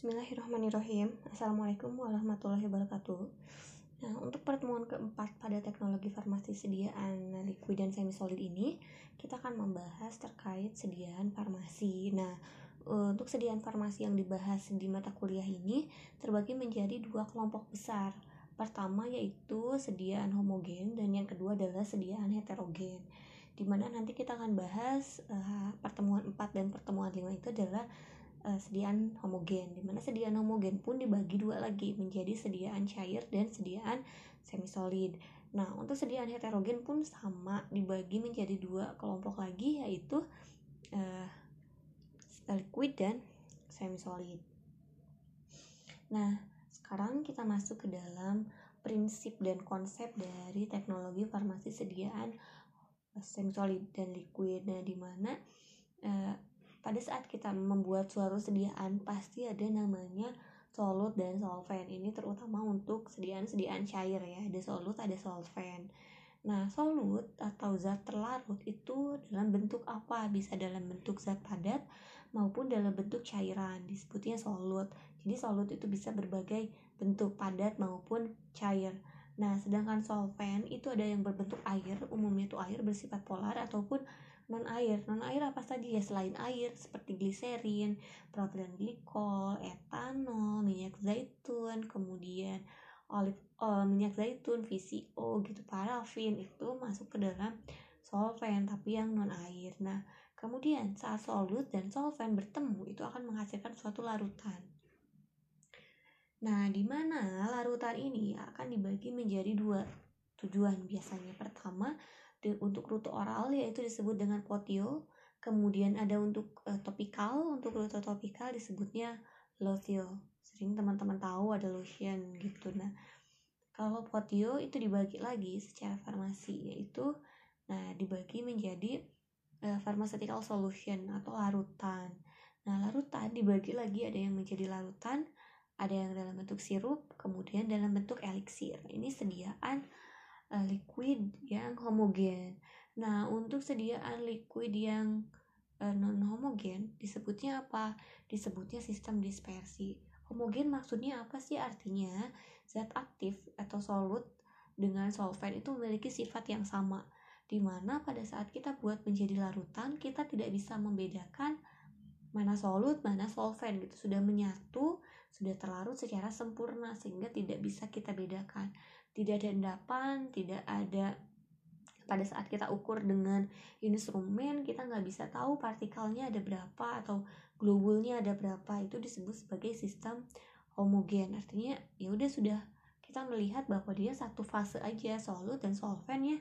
Bismillahirrahmanirrahim Assalamualaikum warahmatullahi wabarakatuh Nah, untuk pertemuan keempat pada teknologi farmasi sediaan liquid dan semi solid ini, kita akan membahas terkait sediaan farmasi. Nah, untuk sediaan farmasi yang dibahas di mata kuliah ini terbagi menjadi dua kelompok besar. Pertama yaitu sediaan homogen dan yang kedua adalah sediaan heterogen. Di mana nanti kita akan bahas uh, pertemuan 4 dan pertemuan 5 itu adalah uh, sediaan homogen di mana sediaan homogen pun dibagi dua lagi menjadi sediaan cair dan sediaan semi solid nah untuk sediaan heterogen pun sama dibagi menjadi dua kelompok lagi yaitu uh, liquid dan semi solid nah sekarang kita masuk ke dalam prinsip dan konsep dari teknologi farmasi sediaan semi solid dan liquid. Nah di mana uh, pada saat kita membuat suatu sediaan pasti ada namanya solut dan solvent. Ini terutama untuk sediaan-sediaan cair ya. Ada solut ada solvent. Nah solut atau zat terlarut itu dalam bentuk apa? Bisa dalam bentuk zat padat maupun dalam bentuk cairan. Disebutnya solut jadi solut itu bisa berbagai bentuk padat maupun cair. Nah, sedangkan solvent itu ada yang berbentuk air, umumnya itu air bersifat polar ataupun non air non air apa saja ya? Selain air seperti gliserin propilen glikol etanol minyak zaitun kemudian olive uh, minyak zaitun VCO gitu parafin itu masuk ke dalam solvent tapi yang non air nah kemudian saat solut dan solvent bertemu itu akan menghasilkan suatu larutan. Nah di mana larutan ini akan dibagi menjadi dua tujuan biasanya. Pertama untuk rute oral yaitu disebut dengan potio. Kemudian ada untuk uh, topikal untuk rute topikal disebutnya lotion sering teman-teman tahu ada lotion gitu. Nah kalau potio itu dibagi lagi secara farmasi yaitu nah dibagi menjadi uh, pharmaceutical solution atau larutan. Nah larutan dibagi lagi ada yang menjadi larutan ada yang dalam bentuk sirup kemudian dalam bentuk eliksir. Ini sediaan uh, liquid yang homogen. Nah, untuk sediaan liquid yang uh, non homogen disebutnya apa? Disebutnya sistem dispersi. Homogen maksudnya apa sih artinya? Zat aktif atau solut dengan solvent itu memiliki sifat yang sama di mana pada saat kita buat menjadi larutan kita tidak bisa membedakan mana solut mana solvent gitu sudah menyatu sudah terlarut secara sempurna sehingga tidak bisa kita bedakan tidak ada endapan tidak ada pada saat kita ukur dengan instrumen kita nggak bisa tahu partikelnya ada berapa atau globulnya ada berapa. Itu disebut sebagai sistem homogen. Artinya ya udah sudah kita melihat bahwa dia satu fase aja solut dan solventnya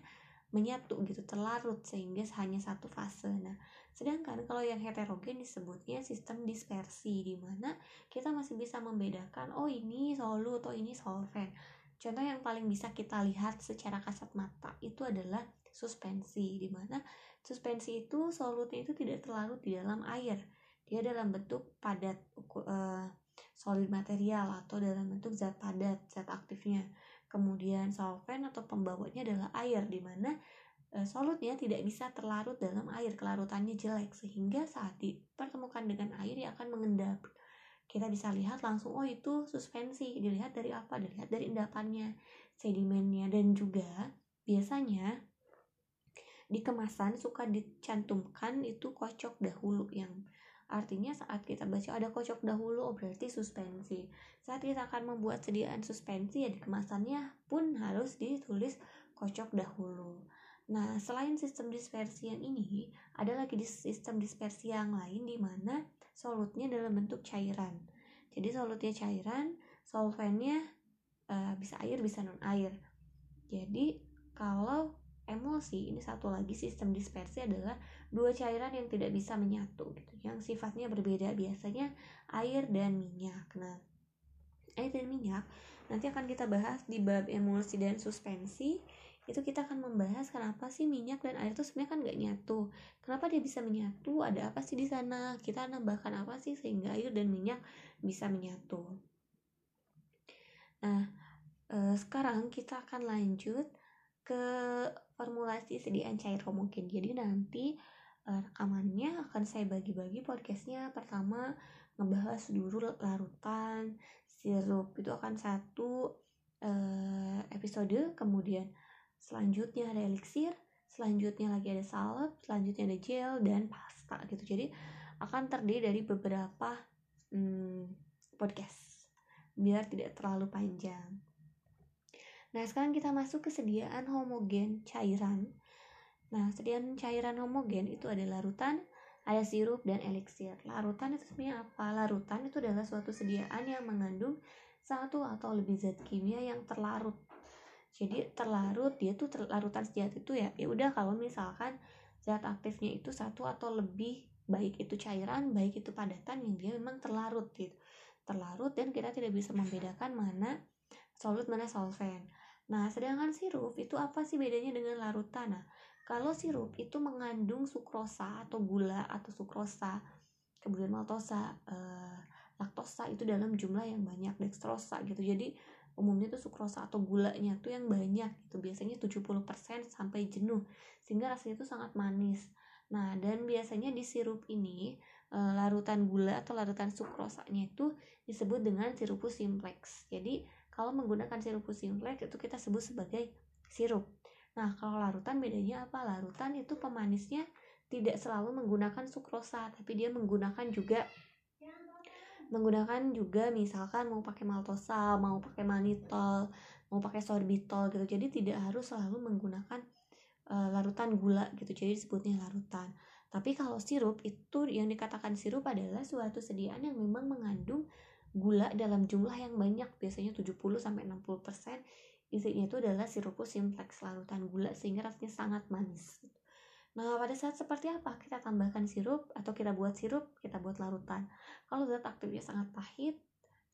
menyatu gitu terlarut sehingga hanya satu fase. Nah sedangkan kalau yang heterogen disebutnya sistem dispersi di mana kita masih bisa membedakan oh ini solut atau ini solvent Contoh yang paling bisa kita lihat secara kasat mata itu adalah suspensi, di mana suspensi itu solutnya itu tidak terlarut di dalam air. Dia dalam bentuk padat uh, solid material atau dalam bentuk zat padat, zat aktifnya. Kemudian solvent atau pembawanya adalah air, di mana uh, solutnya tidak bisa terlarut dalam air, kelarutannya jelek sehingga saat dipertemukan dengan air ia akan mengendap kita bisa lihat langsung oh itu suspensi. Dilihat dari apa? Dilihat dari endapannya sedimennya. Dan juga biasanya di kemasan suka dicantumkan itu kocok dahulu. Yang artinya saat kita baca ada kocok dahulu oh berarti suspensi. Saat kita akan membuat sediaan suspensi ya di kemasannya pun harus ditulis kocok dahulu nah selain sistem dispersi yang ini ada lagi sistem dispersi yang lain di mana solutnya dalam bentuk cairan. Jadi solutnya cairan solventnya uh, bisa air bisa non air jadi kalau emulsi ini satu lagi sistem dispersi adalah dua cairan yang tidak bisa menyatu gitu yang sifatnya berbeda. Biasanya air dan minyak. Nah air dan minyak nanti akan kita bahas di bab emulsi dan suspensi itu kita akan membahas kenapa sih minyak dan air itu sebenarnya kan nggak nyatu. Kenapa dia bisa menyatu? Ada apa sih di sana? Kita nambahkan apa sih sehingga air dan minyak bisa menyatu? Nah eh, sekarang kita akan lanjut ke formulasi sediaan cair homogen jadi nanti eh, rekamannya akan saya bagi-bagi podcastnya. Pertama ngebahas dulu larutan sirup. Itu akan satu uh, episode. Kemudian selanjutnya ada elixir selanjutnya lagi ada salep selanjutnya ada gel dan pasta gitu jadi akan terdiri dari beberapa hmm, podcast biar tidak terlalu panjang nah sekarang kita masuk ke sediaan homogen cairan nah sediaan cairan homogen itu ada larutan ada sirup dan elixir. Larutan itu sebenarnya apa? Larutan itu adalah suatu sediaan yang mengandung satu atau lebih zat kimia yang terlarut. Jadi terlarut dia tuh terlarutan zat itu ya. Ya udah kalau misalkan zat aktifnya itu satu atau lebih baik itu cairan, baik itu padatan yang dia memang terlarut gitu. Terlarut dan kita tidak bisa membedakan mana solut mana solvent. Nah, sedangkan sirup itu apa sih bedanya dengan larutan? Nah, kalau sirup itu mengandung sukrosa atau gula atau sukrosa, kemudian maltosa, eh, laktosa itu dalam jumlah yang banyak, dextrosa gitu. Jadi umumnya itu sukrosa atau gulanya tuh yang banyak gitu. Biasanya 70% sampai jenuh sehingga rasanya itu sangat manis. Nah, dan biasanya di sirup ini eh, larutan gula atau larutan sukrosanya itu disebut dengan sirupus simplex. Jadi, kalau menggunakan sirupus simplex itu kita sebut sebagai sirup. Nah, kalau larutan bedanya apa? Larutan itu pemanisnya tidak selalu menggunakan sukrosa, tapi dia menggunakan juga menggunakan juga misalkan mau pakai maltosa, mau pakai manitol, mau pakai sorbitol gitu. Jadi tidak harus selalu menggunakan uh, larutan gula gitu. Jadi disebutnya larutan. Tapi kalau sirup itu yang dikatakan sirup adalah suatu sediaan yang memang mengandung gula dalam jumlah yang banyak, biasanya 70 sampai 60% isinya itu adalah sirupus simplex larutan gula sehingga rasanya sangat manis nah pada saat seperti apa? Kita tambahkan sirup atau kita buat sirup kita buat larutan. Kalau zat aktifnya sangat pahit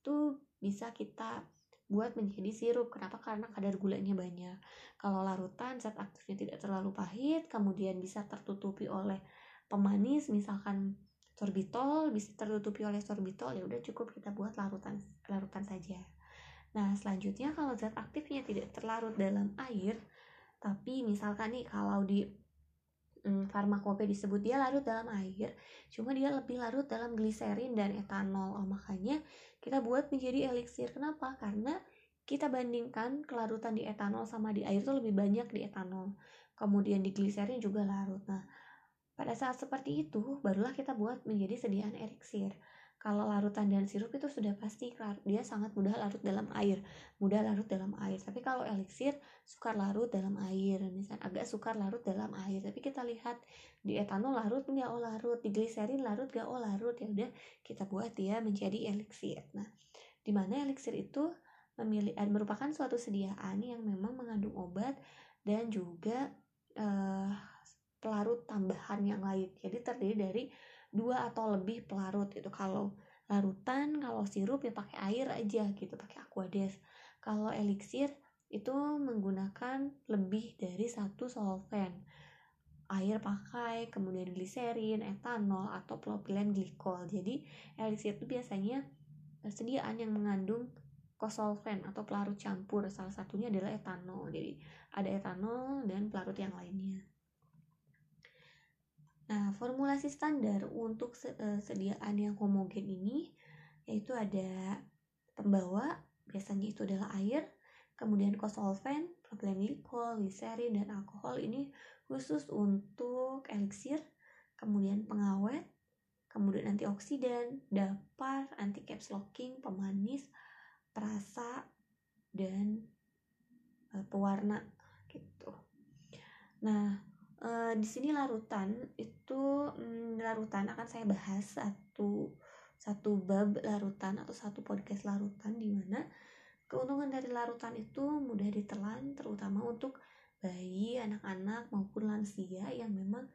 itu bisa kita buat menjadi sirup. Kenapa? Karena kadar gulanya banyak. Kalau larutan zat aktifnya tidak terlalu pahit kemudian bisa tertutupi oleh pemanis misalkan sorbitol bisa tertutupi oleh sorbitol ya udah cukup kita buat larutan larutan saja. Nah, selanjutnya kalau zat aktifnya tidak terlarut dalam air, tapi misalkan nih kalau di hmm, farmakope disebut dia larut dalam air, cuma dia lebih larut dalam gliserin dan etanol. Oh, makanya kita buat menjadi elixir. Kenapa? Karena kita bandingkan kelarutan di etanol sama di air itu lebih banyak di etanol. Kemudian di gliserin juga larut. Nah, pada saat seperti itu, barulah kita buat menjadi sediaan elixir kalau larutan dan sirup itu sudah pasti dia sangat mudah larut dalam air mudah larut dalam air. Tapi kalau elixir sukar larut dalam air misalnya agak sukar larut dalam air. Tapi kita lihat di etanol larut nggak oh larut di gliserin larut nggak oh larut ya udah kita buat dia menjadi elixir nah di mana elixir itu memilih eh, merupakan suatu sediaan yang memang mengandung obat dan juga uh, pelarut tambahan yang lain. Jadi terdiri dari dua atau lebih pelarut itu kalau larutan kalau sirup ya pakai air aja gitu pakai aquades. Kalau elixir itu menggunakan lebih dari satu solvent. Air pakai kemudian gliserin etanol atau propilen glikol. Jadi elixir itu biasanya sediaan yang mengandung kosolven atau pelarut campur. Salah satunya adalah etanol. Jadi ada etanol dan pelarut yang lainnya Nah, formulasi standar untuk eh, sediaan yang homogen ini yaitu ada pembawa, biasanya itu adalah air, kemudian kosolven, propilen glikol, gliserin, dan alkohol ini khusus untuk elixir, kemudian pengawet, kemudian antioksidan, dapar, anti caps locking, pemanis, perasa, dan eh, pewarna gitu. Nah, uh, di sini larutan itu um, larutan akan saya bahas satu satu bab larutan atau satu podcast larutan di mana keuntungan dari larutan itu mudah ditelan terutama untuk bayi, anak-anak maupun lansia yang memang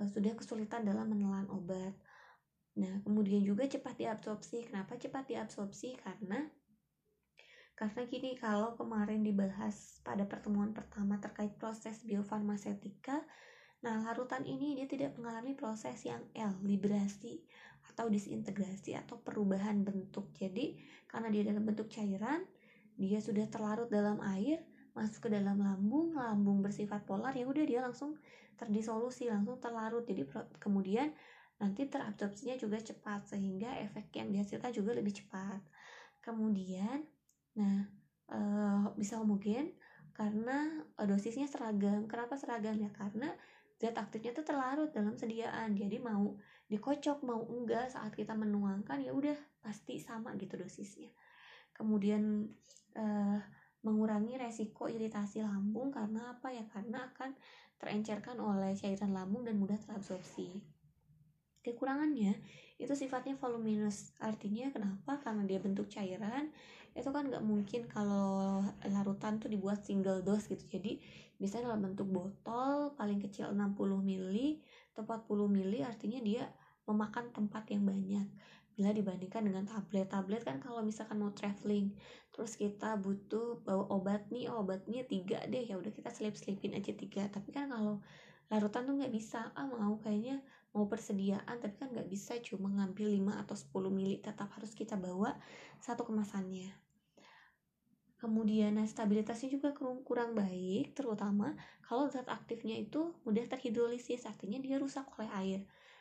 uh, sudah kesulitan dalam menelan obat. Nah, kemudian juga cepat diabsorpsi. Kenapa cepat diabsorpsi? Karena karena gini, kalau kemarin dibahas pada pertemuan pertama terkait proses biofarmasetika, nah larutan ini dia tidak mengalami proses yang L, liberasi atau disintegrasi atau perubahan bentuk. Jadi, karena dia dalam bentuk cairan, dia sudah terlarut dalam air, masuk ke dalam lambung, lambung bersifat polar, ya udah dia langsung terdisolusi, langsung terlarut. Jadi kemudian nanti terabsorpsinya juga cepat sehingga efek yang dihasilkan juga lebih cepat kemudian nah e, bisa homogen karena dosisnya seragam. Kenapa seragam ya? Karena zat aktifnya itu terlarut dalam sediaan. Jadi mau dikocok mau enggak saat kita menuangkan ya udah pasti sama gitu dosisnya. Kemudian eh, mengurangi resiko iritasi lambung karena apa ya? Karena akan terencerkan oleh cairan lambung dan mudah terabsorpsi. Kekurangannya itu sifatnya voluminous. Artinya kenapa? Karena dia bentuk cairan itu kan nggak mungkin kalau larutan tuh dibuat single dose gitu. Jadi misalnya dalam bentuk botol paling kecil 60 ml atau 40 ml artinya dia memakan tempat yang banyak. Bila dibandingkan dengan tablet. Tablet kan kalau misalkan mau traveling terus kita butuh bawa obat nih oh, obatnya tiga deh ya udah kita selip selipin aja tiga. Tapi kan kalau larutan tuh nggak bisa. Ah mau kayaknya mau persediaan tapi kan nggak bisa cuma ngambil 5 atau 10 mili tetap harus kita bawa satu kemasannya kemudian nah, stabilitasnya juga kurang baik terutama kalau zat aktifnya itu mudah terhidrolisis artinya dia rusak oleh air.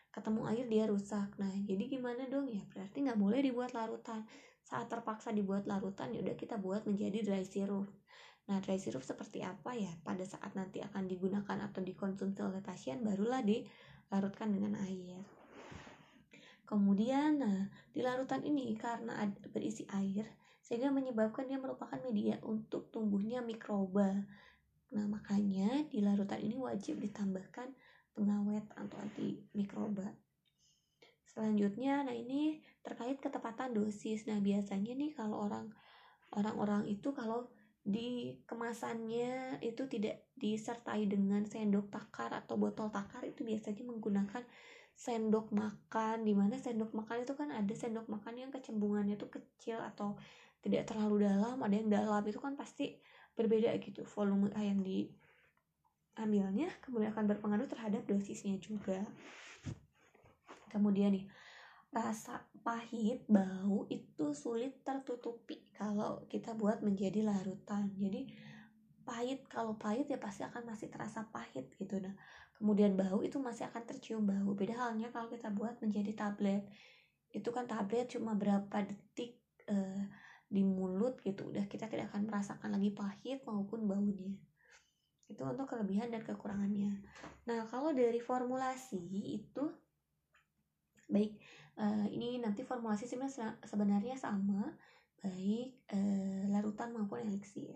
Ketemu air dia rusak. Nah jadi gimana dong? Ya berarti nggak boleh dibuat larutan. Saat terpaksa dibuat larutan ya udah kita buat menjadi dry syrup nah dry syrup seperti apa? Ya pada saat nanti akan digunakan atau dikonsumsi oleh pasien barulah dilarutkan dengan air. Kemudian nah di larutan ini karena berisi air sehingga menyebabkan dia merupakan media untuk tumbuhnya mikroba nah makanya di larutan ini wajib ditambahkan pengawet atau anti mikroba. Selanjutnya, nah ini terkait ketepatan dosis. Nah, biasanya nih kalau orang orang-orang itu kalau di kemasannya itu tidak disertai dengan sendok takar atau botol takar itu biasanya menggunakan sendok makan di mana sendok makan itu kan ada sendok makan yang kecembungannya itu kecil atau tidak terlalu dalam ada yang dalam itu kan pasti berbeda gitu volume yang di ambilnya kemudian akan berpengaruh terhadap dosisnya juga. Kemudian nih rasa pahit bau itu sulit tertutupi kalau kita buat menjadi larutan. Jadi pahit kalau pahit ya pasti akan masih terasa pahit gitu. Nah kemudian bau itu masih akan tercium bau. Beda halnya kalau kita buat menjadi tablet. Itu kan tablet cuma berapa detik uh, di mulut gitu udah kita tidak akan merasakan lagi pahit maupun baunya. Itu untuk kelebihan dan kekurangannya. Nah kalau dari formulasi itu baik uh, ini nanti formulasi sebenarnya sama baik uh, larutan maupun eliksir.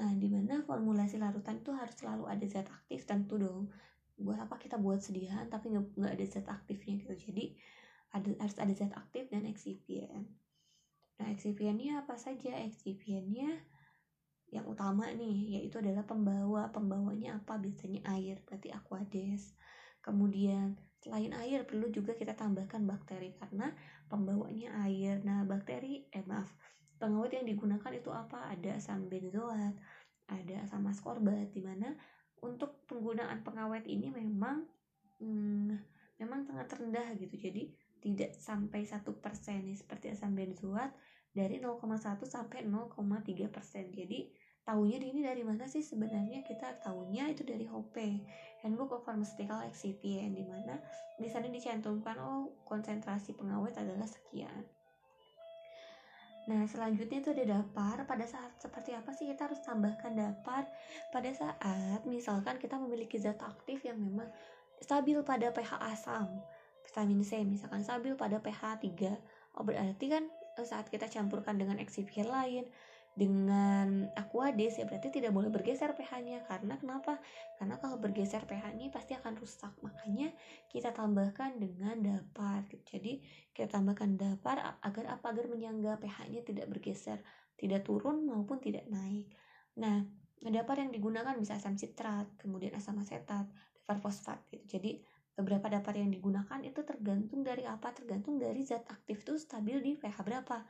Nah di mana formulasi larutan itu harus selalu ada zat aktif tentu dong. Buat apa kita buat sediaan tapi nggak ada zat aktifnya gitu. Jadi ada harus ada zat aktif dan eksipien nah eksipiennya apa saja? Eksipiennya yang utama nih yaitu adalah pembawa. Pembawanya apa? Biasanya air berarti aquades kemudian selain air perlu juga kita tambahkan bakteri karena pembawanya air. Nah bakteri eh maaf pengawet yang digunakan itu apa? Ada asam benzoat ada asam askorbat di mana untuk penggunaan pengawet ini memang hmm, memang sangat rendah gitu. Jadi tidak sampai satu persen seperti asam benzoat dari 0,1 sampai 0,3 persen jadi tahunya ini dari mana sih sebenarnya kita tahunya itu dari HOP Handbook of Pharmaceutical Excipient di mana di sana dicantumkan oh konsentrasi pengawet adalah sekian. Nah, selanjutnya itu ada dapar. Pada saat seperti apa sih kita harus tambahkan dapar? Pada saat misalkan kita memiliki zat aktif yang memang stabil pada pH asam, vitamin C misalkan stabil pada pH 3. Oh, berarti kan saat kita campurkan dengan excipient lain, dengan aquades ya berarti tidak boleh bergeser pH-nya karena kenapa? Karena kalau bergeser pH-nya pasti akan rusak. Makanya kita tambahkan dengan dapar. Jadi kita tambahkan dapar agar apa? Agar menyangga pH-nya tidak bergeser, tidak turun maupun tidak naik. Nah, dapar yang digunakan bisa asam sitrat, kemudian asam asetat, dapar fosfat gitu. Jadi beberapa dapar yang digunakan itu tergantung dari apa? Tergantung dari zat aktif itu stabil di pH berapa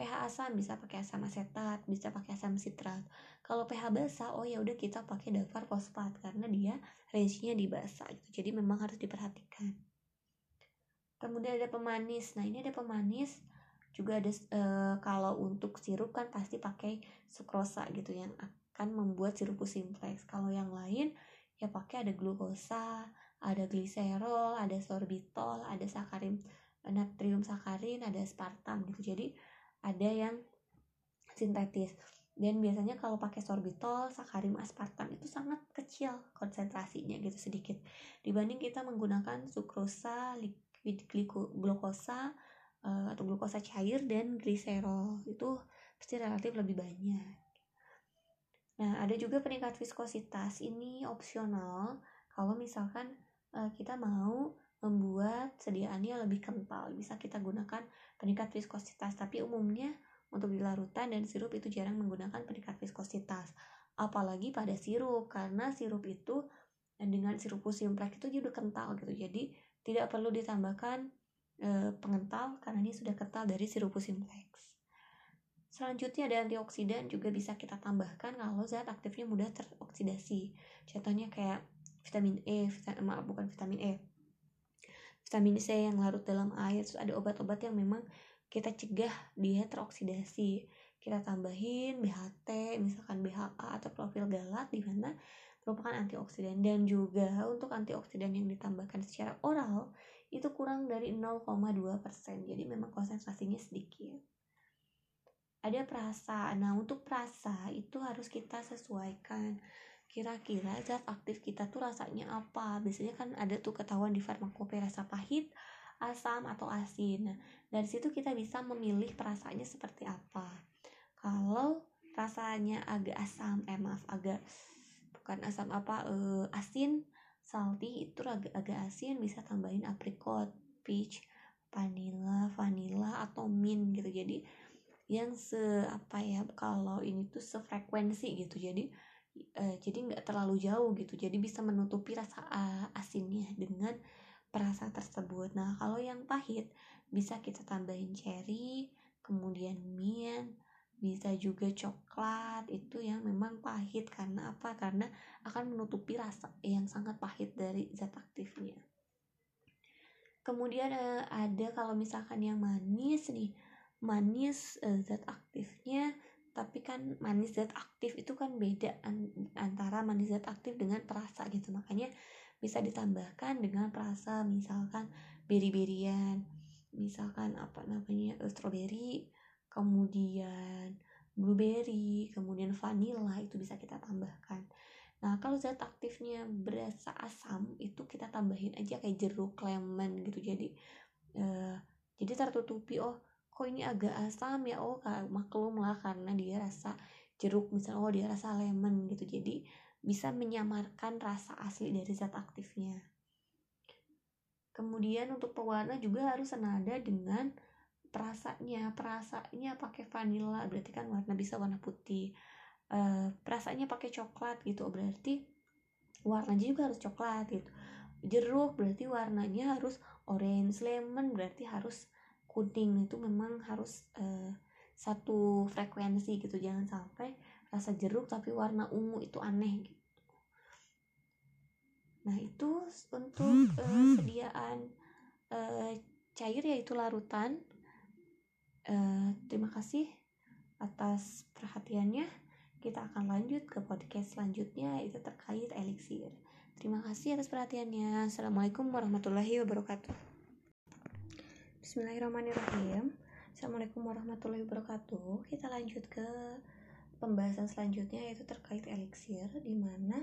pH asam bisa pakai asam asetat, bisa pakai asam sitrat. Kalau pH basa, oh ya udah kita pakai dafar fosfat karena dia range-nya di basa gitu. Jadi memang harus diperhatikan. Kemudian ada pemanis. Nah, ini ada pemanis juga ada e, kalau untuk sirup kan pasti pakai sukrosa gitu yang akan membuat sirup simplex. Kalau yang lain ya pakai ada glukosa, ada gliserol ada sorbitol ada sakarin natrium sakarin ada aspartam gitu. Jadi ada yang sintetis. Dan biasanya kalau pakai sorbitol, sakarim, aspartam itu sangat kecil konsentrasinya gitu sedikit. Dibanding kita menggunakan sukrosa, liquid glukosa uh, atau glukosa cair dan gliserol. Itu pasti relatif lebih banyak. Nah, ada juga peningkat viskositas. Ini opsional. Kalau misalkan uh, kita mau membuat sediaannya lebih kental bisa kita gunakan peningkat viskositas tapi umumnya untuk di larutan dan sirup itu jarang menggunakan peningkat viskositas. Apalagi pada sirup, karena sirup itu dengan sirup simplex itu juga kental gitu. Jadi tidak perlu ditambahkan e, pengental karena ini sudah kental dari sirup simplex. Selanjutnya ada antioksidan juga bisa kita tambahkan kalau zat aktifnya mudah teroksidasi. Contohnya kayak vitamin E, vitamin, maaf bukan vitamin E. Vitamin C yang larut dalam air, terus ada obat-obat yang memang kita cegah dia teroksidasi. Kita tambahin BHT misalkan BHA atau profil galat di mana merupakan antioksidan. Dan juga untuk antioksidan yang ditambahkan secara oral itu kurang dari 0,2% jadi memang konsentrasinya sedikit. Ada perasa. Nah untuk perasa itu harus kita sesuaikan kira-kira zat aktif kita tuh rasanya apa biasanya kan ada tuh ketahuan di farmakope rasa pahit asam atau asin. Nah, dari situ kita bisa memilih perasaannya seperti apa. Kalau rasanya agak asam, eh maaf, agak bukan asam apa, eh, asin, salty itu agak agak asin bisa tambahin apricot, peach, vanilla, vanilla atau mint gitu. Jadi yang se apa ya kalau ini tuh sefrekuensi gitu. Jadi eh, jadi nggak terlalu jauh gitu. Jadi bisa menutupi rasa uh, asinnya dengan perasa tersebut. Nah, kalau yang pahit bisa kita tambahin cherry, kemudian mint, bisa juga coklat. Itu yang memang pahit karena apa? Karena akan menutupi rasa yang sangat pahit dari zat aktifnya. Kemudian eh, ada kalau misalkan yang manis nih, manis eh, zat aktifnya tapi kan manis zat aktif itu kan beda antara manis zat aktif dengan perasa gitu. Makanya bisa ditambahkan dengan perasa misalkan beri-berian misalkan apa namanya eh, strawberry kemudian blueberry kemudian vanilla itu bisa kita tambahkan. Nah kalau zat aktifnya berasa asam itu kita tambahin aja kayak jeruk lemon gitu. Jadi uh, jadi tertutupi oh kok ini agak asam ya oh maklum lah karena dia rasa jeruk misalnya oh dia rasa lemon gitu jadi bisa menyamarkan rasa asli dari zat aktifnya. Kemudian untuk pewarna juga harus senada dengan perasanya. Perasanya pakai vanilla berarti kan warna bisa warna putih. E, perasanya pakai coklat gitu berarti warnanya juga harus coklat gitu. Jeruk berarti warnanya harus orange, lemon berarti harus kuning itu memang harus e, satu frekuensi gitu jangan sampai rasa jeruk tapi warna ungu itu aneh gitu. Nah, itu untuk uh, sediaan uh, cair yaitu larutan. Uh, terima kasih atas perhatiannya. Kita akan lanjut ke podcast selanjutnya itu terkait elixir. Terima kasih atas perhatiannya. Assalamualaikum warahmatullahi wabarakatuh. Bismillahirrahmanirrahim. Assalamualaikum warahmatullahi wabarakatuh. Kita lanjut ke pembahasan selanjutnya yaitu terkait elixir di mana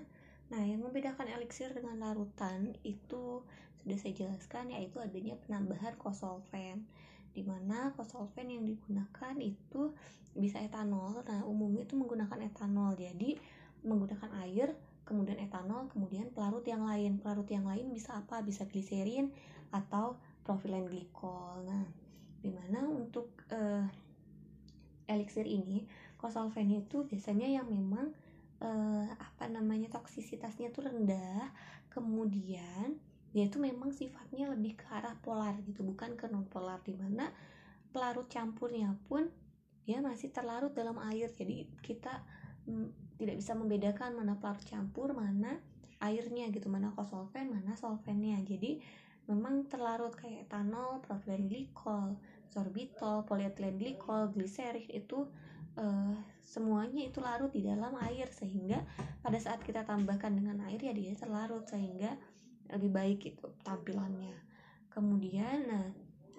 nah yang membedakan elixir dengan larutan itu sudah saya jelaskan yaitu adanya penambahan kosolven di mana kosolven yang digunakan itu bisa etanol nah umumnya itu menggunakan etanol jadi menggunakan air kemudian etanol kemudian pelarut yang lain pelarut yang lain bisa apa bisa gliserin atau profilen glikol nah di mana untuk uh, elixir ini kosolven itu biasanya yang memang uh, apa namanya toksisitasnya tuh rendah kemudian dia itu memang sifatnya lebih ke arah polar gitu bukan ke non polar di mana pelarut campurnya pun dia masih terlarut dalam air. Jadi kita mm, tidak bisa membedakan mana pelarut campur mana airnya gitu mana kosolven mana solvennya jadi memang terlarut kayak etanol, propilen glikol, sorbitol, polietilen glikol, gliserin itu uh, semuanya itu larut di dalam air sehingga pada saat kita tambahkan dengan air ya dia terlarut sehingga lebih baik gitu tampilannya. Kemudian nah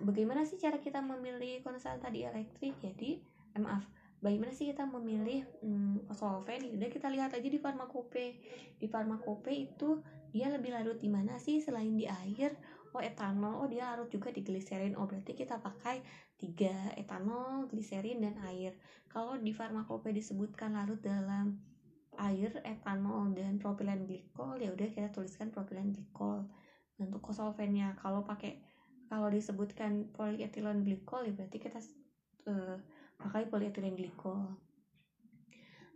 bagaimana sih cara kita memilih konstanta dielektrik jadi eh, maaf bagaimana sih kita memilih hmm, solvent? Udah kita lihat aja di farmakope di farmakope itu dia lebih larut di mana sih? Selain di air oh etanol. Oh dia larut juga di gliserin oh berarti kita pakai tiga etanol gliserin dan air. Kalau di farmakope disebutkan larut dalam air etanol dan propilen glikol ya udah kita tuliskan propilen glikol. Untuk kosolvennya. Kalau pakai kalau disebutkan polyethylene glikol ya berarti kita uh, pakai polyethylene glikol.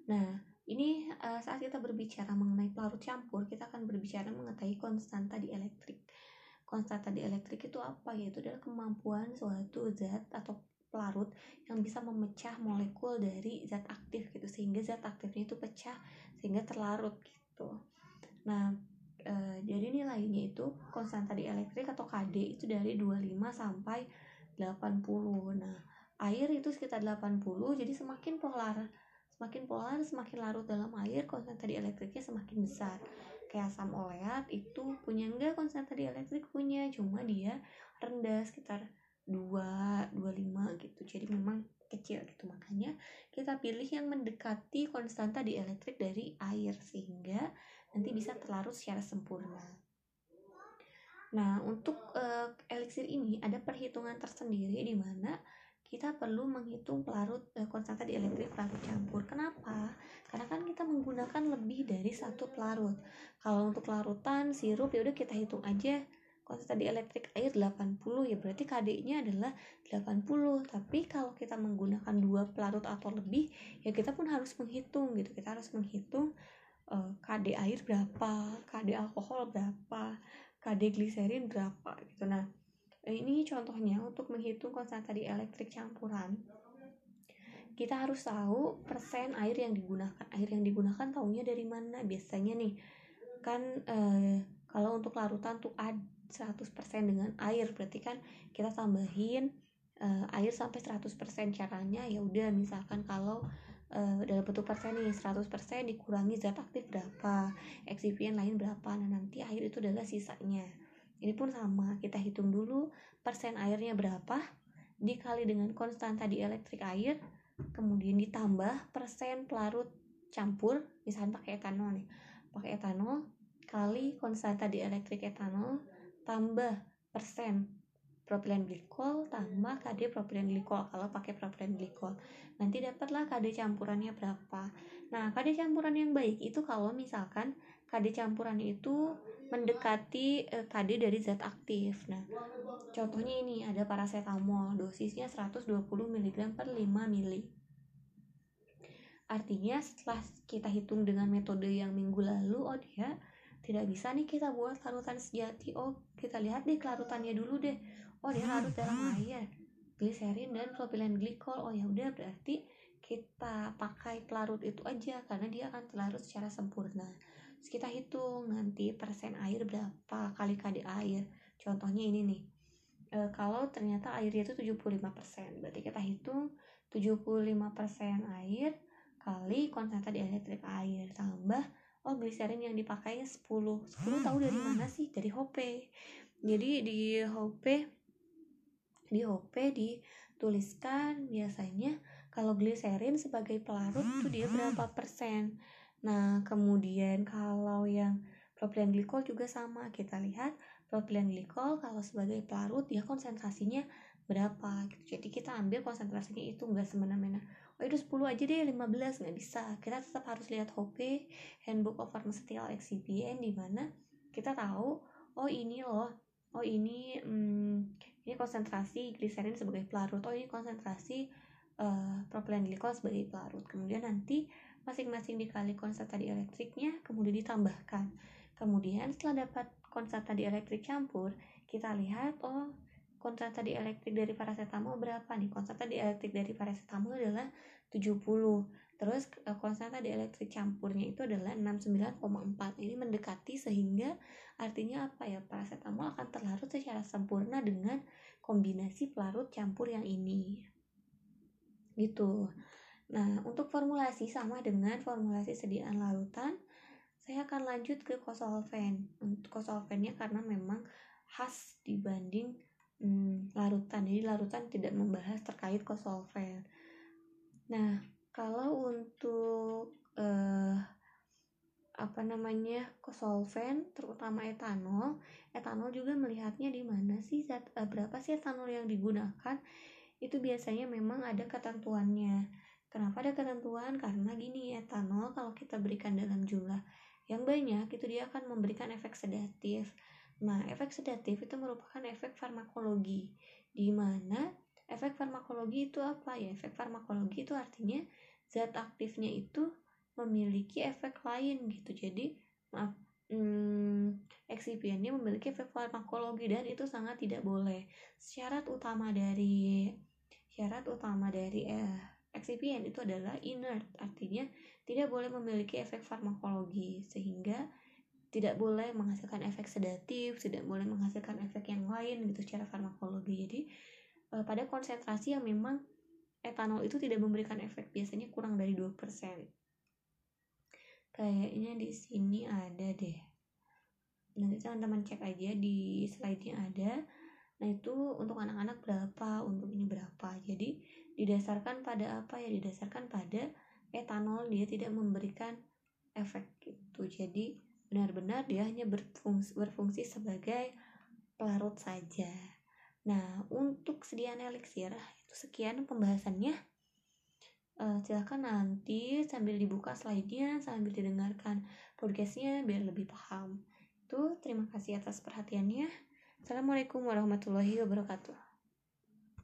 Nah ini uh, saat kita berbicara mengenai pelarut campur kita akan berbicara mengenai konstanta dielektrik konstanta dielektrik itu apa yaitu adalah kemampuan suatu zat atau pelarut yang bisa memecah molekul dari zat aktif gitu. Sehingga zat aktifnya itu pecah sehingga terlarut gitu. Nah e, jadi nilainya itu konstanta dielektrik atau KD itu dari 25 sampai 80 nah air itu sekitar 80 jadi semakin polar semakin polar semakin larut dalam air konstanta dielektriknya semakin besar kayak asam oleat itu punya enggak konstanta dielektrik punya. Cuma dia rendah sekitar 2 25 gitu. Jadi memang kecil gitu. Makanya kita pilih yang mendekati konstanta dielektrik dari air sehingga nanti bisa terlarut secara sempurna. Nah untuk uh, eliksir ini ada perhitungan tersendiri di mana kita perlu menghitung pelarut uh, konstanta dielektrik pelarut campur. Kenapa? Karena kan kita menggunakan lebih dari satu pelarut. Kalau untuk larutan sirup ya udah kita hitung aja konstan di elektrik air 80 ya berarti KD-nya adalah 80 tapi kalau kita menggunakan dua pelarut atau lebih ya kita pun harus menghitung gitu kita harus menghitung eh, KD air berapa KD alkohol berapa KD gliserin berapa gitu nah ini contohnya untuk menghitung konstanta di elektrik campuran. Kita harus tahu persen air yang digunakan air yang digunakan tahunya dari mana. Biasanya nih kan uh, kalau untuk larutan tuh ada 100% dengan air. Berarti kan kita tambahin uh, air sampai 100% caranya. Ya udah misalkan kalau uh, dalam bentuk persen nih 100% dikurangi zat aktif berapa eksipien lain berapa. Nah nanti air itu adalah sisanya ini pun sama kita hitung dulu persen airnya berapa dikali dengan konstanta di elektrik air kemudian ditambah persen pelarut campur misalnya pakai etanol nih. Pakai etanol kali konstanta di elektrik etanol tambah persen propilen glikol tambah KD propilen glikol kalau pakai propilen glikol. Nanti dapatlah KD campurannya berapa. Nah KD campuran yang baik itu kalau misalkan KD campuran itu mendekati eh, KD dari zat aktif. Nah contohnya ini ada paracetamol dosisnya 120 mg per 5 mili. Artinya setelah kita hitung dengan metode yang minggu lalu oh dia tidak bisa nih kita buat larutan sejati. Oh kita lihat deh kelarutannya dulu deh. Oh dia larut dalam air. Gliserin dan propilen glikol oh ya udah berarti kita pakai pelarut itu aja karena dia akan terlarut secara sempurna Terus kita hitung nanti persen air berapa kali kali air. Contohnya ini nih e, kalau ternyata airnya itu 75% berarti kita hitung 75% air kali konsentrasi di elektrik air tambah oh gliserin yang dipakainya 10 10 tahu dari mana sih? Dari Hope jadi di Hope di Hope dituliskan biasanya kalau gliserin sebagai pelarut itu dia berapa persen nah kemudian kalau yang propilen glikol juga sama kita lihat propilen glikol kalau sebagai pelarut dia konsentrasinya berapa gitu. jadi kita ambil konsentrasinya itu enggak semena-mena. Oh itu 10 aja deh 15 nggak bisa. Kita tetap harus lihat HOPE Handbook of Pharmaceutical Excipient di mana kita tahu oh ini loh oh ini hmm, ini konsentrasi gliserin sebagai pelarut. Oh ini konsentrasi uh, propilen glikol sebagai pelarut. Kemudian nanti masing-masing dikali konstanta elektriknya kemudian ditambahkan. Kemudian setelah dapat konstanta elektrik campur kita lihat oh konstanta elektrik dari paracetamol berapa nih? Konstanta elektrik dari paracetamol adalah 70 terus eh, konstanta elektrik campurnya itu adalah 69,4 ini mendekati sehingga artinya apa ya? Paracetamol akan terlarut secara sempurna dengan kombinasi pelarut campur yang ini. Gitu nah untuk formulasi sama dengan formulasi sediaan larutan saya akan lanjut ke kosolven. Untuk kosolvennya karena memang khas dibanding hmm, larutan. Jadi larutan tidak membahas terkait kosolven. Nah kalau untuk uh, apa namanya kosolven terutama etanol etanol juga melihatnya di mana sih zat uh, berapa sih etanol yang digunakan? Itu biasanya memang ada ketentuannya kenapa ada ketentuan? Karena gini etanol kalau kita berikan dalam jumlah yang banyak itu dia akan memberikan efek sedatif. Nah efek sedatif itu merupakan efek farmakologi di mana efek farmakologi itu apa? Ya efek farmakologi itu artinya zat aktifnya itu memiliki efek lain gitu. Jadi maaf hmm, eksipiennya memiliki efek farmakologi dan itu sangat tidak boleh. Syarat utama dari syarat utama dari eh, eksipien itu adalah inert artinya tidak boleh memiliki efek farmakologi sehingga tidak boleh menghasilkan efek sedatif, tidak boleh menghasilkan efek yang lain gitu secara farmakologi. Jadi eh, pada konsentrasi yang memang etanol itu tidak memberikan efek, biasanya kurang dari 2%. Kayaknya di sini ada deh. Nanti teman-teman cek aja di slide-nya ada. Nah, itu untuk anak-anak berapa, untuk ini berapa. Jadi, didasarkan pada apa ya? Didasarkan pada etanol dia tidak memberikan efek gitu. Jadi, benar-benar dia hanya berfungsi, berfungsi sebagai pelarut saja. Nah, untuk sediaan eliksir itu sekian pembahasannya uh, silahkan nanti sambil dibuka slide-nya sambil didengarkan podcastnya biar lebih paham itu terima kasih atas perhatiannya assalamualaikum warahmatullahi wabarakatuh